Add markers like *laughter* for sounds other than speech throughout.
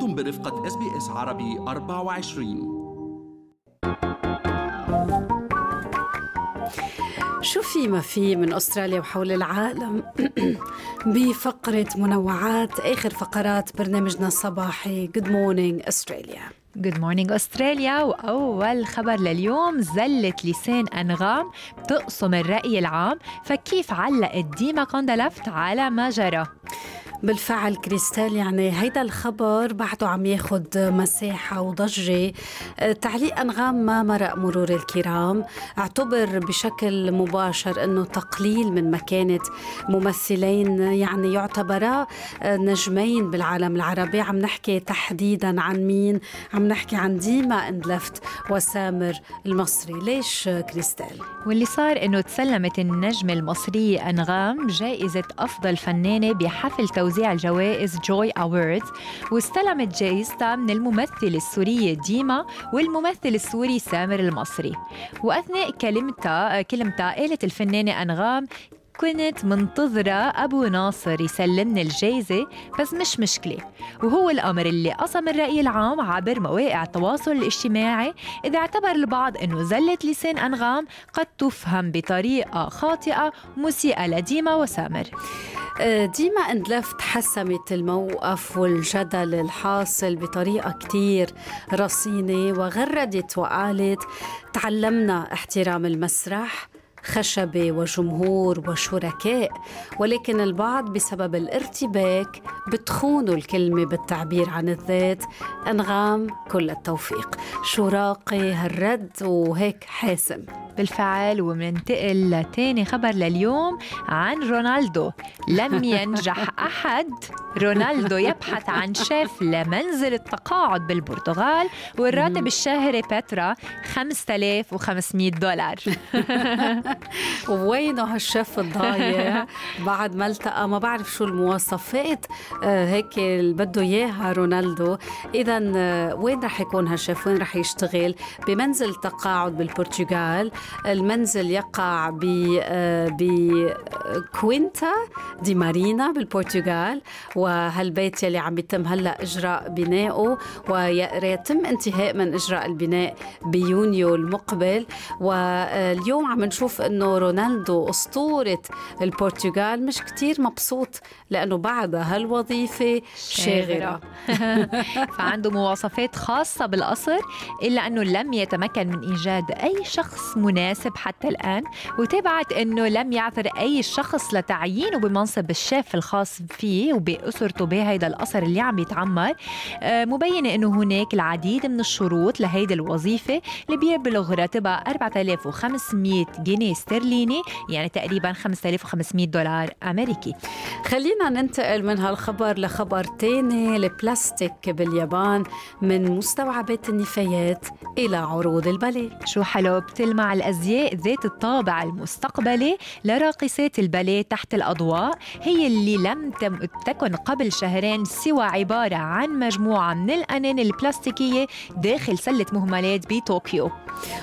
أنتم برفقة SBS عربي 24 شو في ما في من أستراليا وحول العالم؟ *clears throat* بفقرة منوعات آخر فقرات برنامجنا الصباحي. Good Morning Australia Good Morning Australia وأول خبر لليوم زلة لسان أنغام بتقسم الرأي العام فكيف علقت ديما قندلفت على ما جرى بالفعل كريستال يعني هيدا الخبر بعده عم ياخد مساحة وضجة. تعليق أنغام ما مرق مرور الكرام. اعتبر بشكل مباشر أنه تقليل من مكانة ممثلين يعني يعتبرا نجمين بالعالم العربي. عم نحكي تحديدا عن مين؟ عم نحكي عن ديما إندلفت وسامر المصري. ليش كريستال؟ واللي صار إنه تسلمت النجمة المصرية أنغام جائزة أفضل فنانة بحفل توزيع توزيع الجوائز جوي أووردز واستلمت جائزتها من الممثلة السورية ديما والممثل السوري سامر المصري. وأثناء كلمتها كلمتها قالت الفنانة أنغام كنت منتظرة أبو ناصر يسلمني الجايزة بس مش مشكلة. وهو الأمر اللي قسم الرأي العام عبر مواقع التواصل الاجتماعي. إذا اعتبر البعض أنه زلة لسان أنغام قد تفهم بطريقة خاطئة مسيئة لديما وسامر. آه، ديما اندلفت حسمت الموقف والجدل الحاصل بطريقة كتير رصينة وغردت وقالت تعلمنا احترام المسرح خشبة وجمهور وشركاء ولكن البعض بسبب الارتباك بتخونوا الكلمة بالتعبير عن الذات. أنغام كل التوفيق. شو راقي هالرد وهيك حاسم. بالفعل ومننتقل لتاني خبر لليوم عن رونالدو. لم ينجح أحد. رونالدو يبحث عن شيف لمنزل التقاعد بالبرتغال والراتب الشهري بترا 5500 دولار. *laughs* وينه هالشيف الضايع؟ بعد ما التقى ما بعرف شو المواصفات. آه، هيك اللي بده إياها رونالدو. اذا آه، وين رح يكون هالشيف؟ وين رح يشتغل؟ بمنزل تقاعد بالبرتغال. المنزل يقع ب آه، بكوينتا دي مارينا بالبرتغال. وهالبيت يلي عم يتم هلأ إجراء بنائه ويتم انتهاء من إجراء البناء بيونيو المقبل. واليوم عم نشوف إنه رونالدو أسطورة البرتغال مش كتير مبسوط لأنه بعد هالوظيفة شاغرة. *laughs* فعنده مواصفات خاصة بالقصر إلا أنه لم يتمكن من إيجاد أي شخص مناسب حتى الآن وتابعت إنه لم يعثر أي شخص لتعيينه بمنصب الشيف الخاص فيه وباسرته بهيدا القصر اللي عم يتعمر. آه، مبينه إنه هناك العديد من الشروط لهيدي الوظيفة اللي بيبلغ راتبها 4500 جنيه استرليني يعني تقريبا 5500 دولار أمريكي. خلينا ننتقل من هالخبر لخبر تاني البلاستيك باليابان من مستوعبات النفايات إلى عروض الباليه. شو حلو بتلمع الأزياء ذات الطابع المستقبلي لراقصات الباليه تحت الأضواء هي اللي لم تكن قبل شهرين سوى عبارة عن مجموعة من الأنان البلاستيكية داخل سلة مهملات بطوكيو.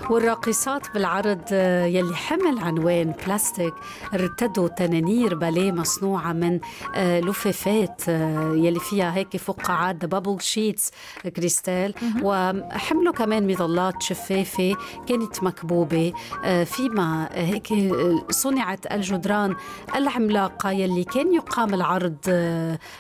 والراقصات بالعرض يلي حمل عنوان بلاستيك ارتدوا تنانير باليه مصنوعة من آه، لفافات آه، يلي فيها هيك فقاعات بابل شيتس كريستال وحملوا كمان مظلات شفافة كانت مكبوبة آه، فيما هيك صنعت الجدران العملاقة يلي كان يقام العرض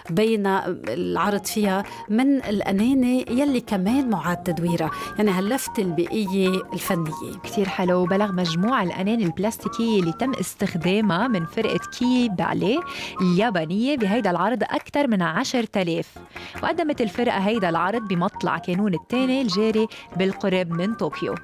بين العرض فيها من الأنانة يلي كمان معاد تدويرها يعني هاللفتة البيئية الفنية. كتير حلو بلغ مجموع الأنان البلاستيكية اللي تم استخدامها من فرقة كي باليه اليابانية بهيدا العرض أكثر من 10000 وقدمت الفرقة هيدا العرض بمطلع كانون الثاني الجاري بالقرب من طوكيو.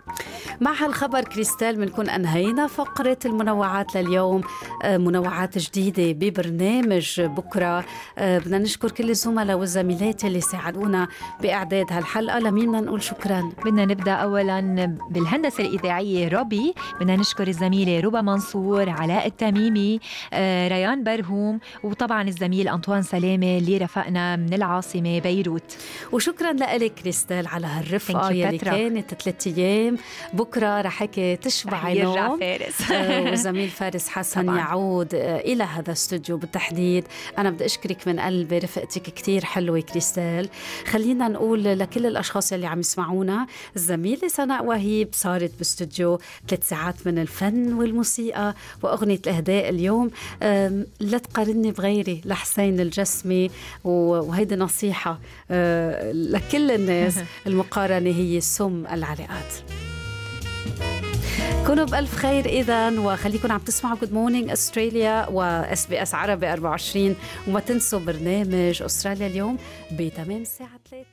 مع هالخبر كريستال بنكون أنهينا فقرة المنوعات لليوم. آه، منوعات جديدة ببرنامج بكرة. آه، بدنا نشكر كل الزملاء والزميلات اللي ساعدونا بإعداد هالحلقة. لمين بدنا نقول شكرا؟ بدنا نبدأ أولا بالهندسة الإذاعية روبي. بدنا نشكر الزميلة ربا منصور علاء التميمي آه، ريان برهوم وطبعا الزميل أنطوان سلامة اللي رفقنا من العاصمة بيروت. وشكرا لك كريستال على هالرفقة يلي كانت ثلاث أيام. بكرة رح هيك تشبع يرجع فارس. آه، وزميل فارس حسن طبعا. يعود آه، إلى هذا الاستوديو بالتحديد. أنا بدي أشكرك من قلبي رفقتك كتير حلوة كريستال. خلينا نقول لكل الأشخاص اللي عم يسمعونا الزميلة سناء وهيب صارت باستوديو ثلاث ساعات من الفن والموسيقى وأغنية الإهداء اليوم. لا تقارني بغيري لحسين الجسمي وهيدي نصيحة آه، لكل الناس *laughs* المقارنة هي سم العلاقات. كونوا بألف خير إذا وخليكم عم تسمعوا Good Morning Australia و SBS عربي 24 وما تنسوا برنامج أستراليا اليوم بتمام الساعة 3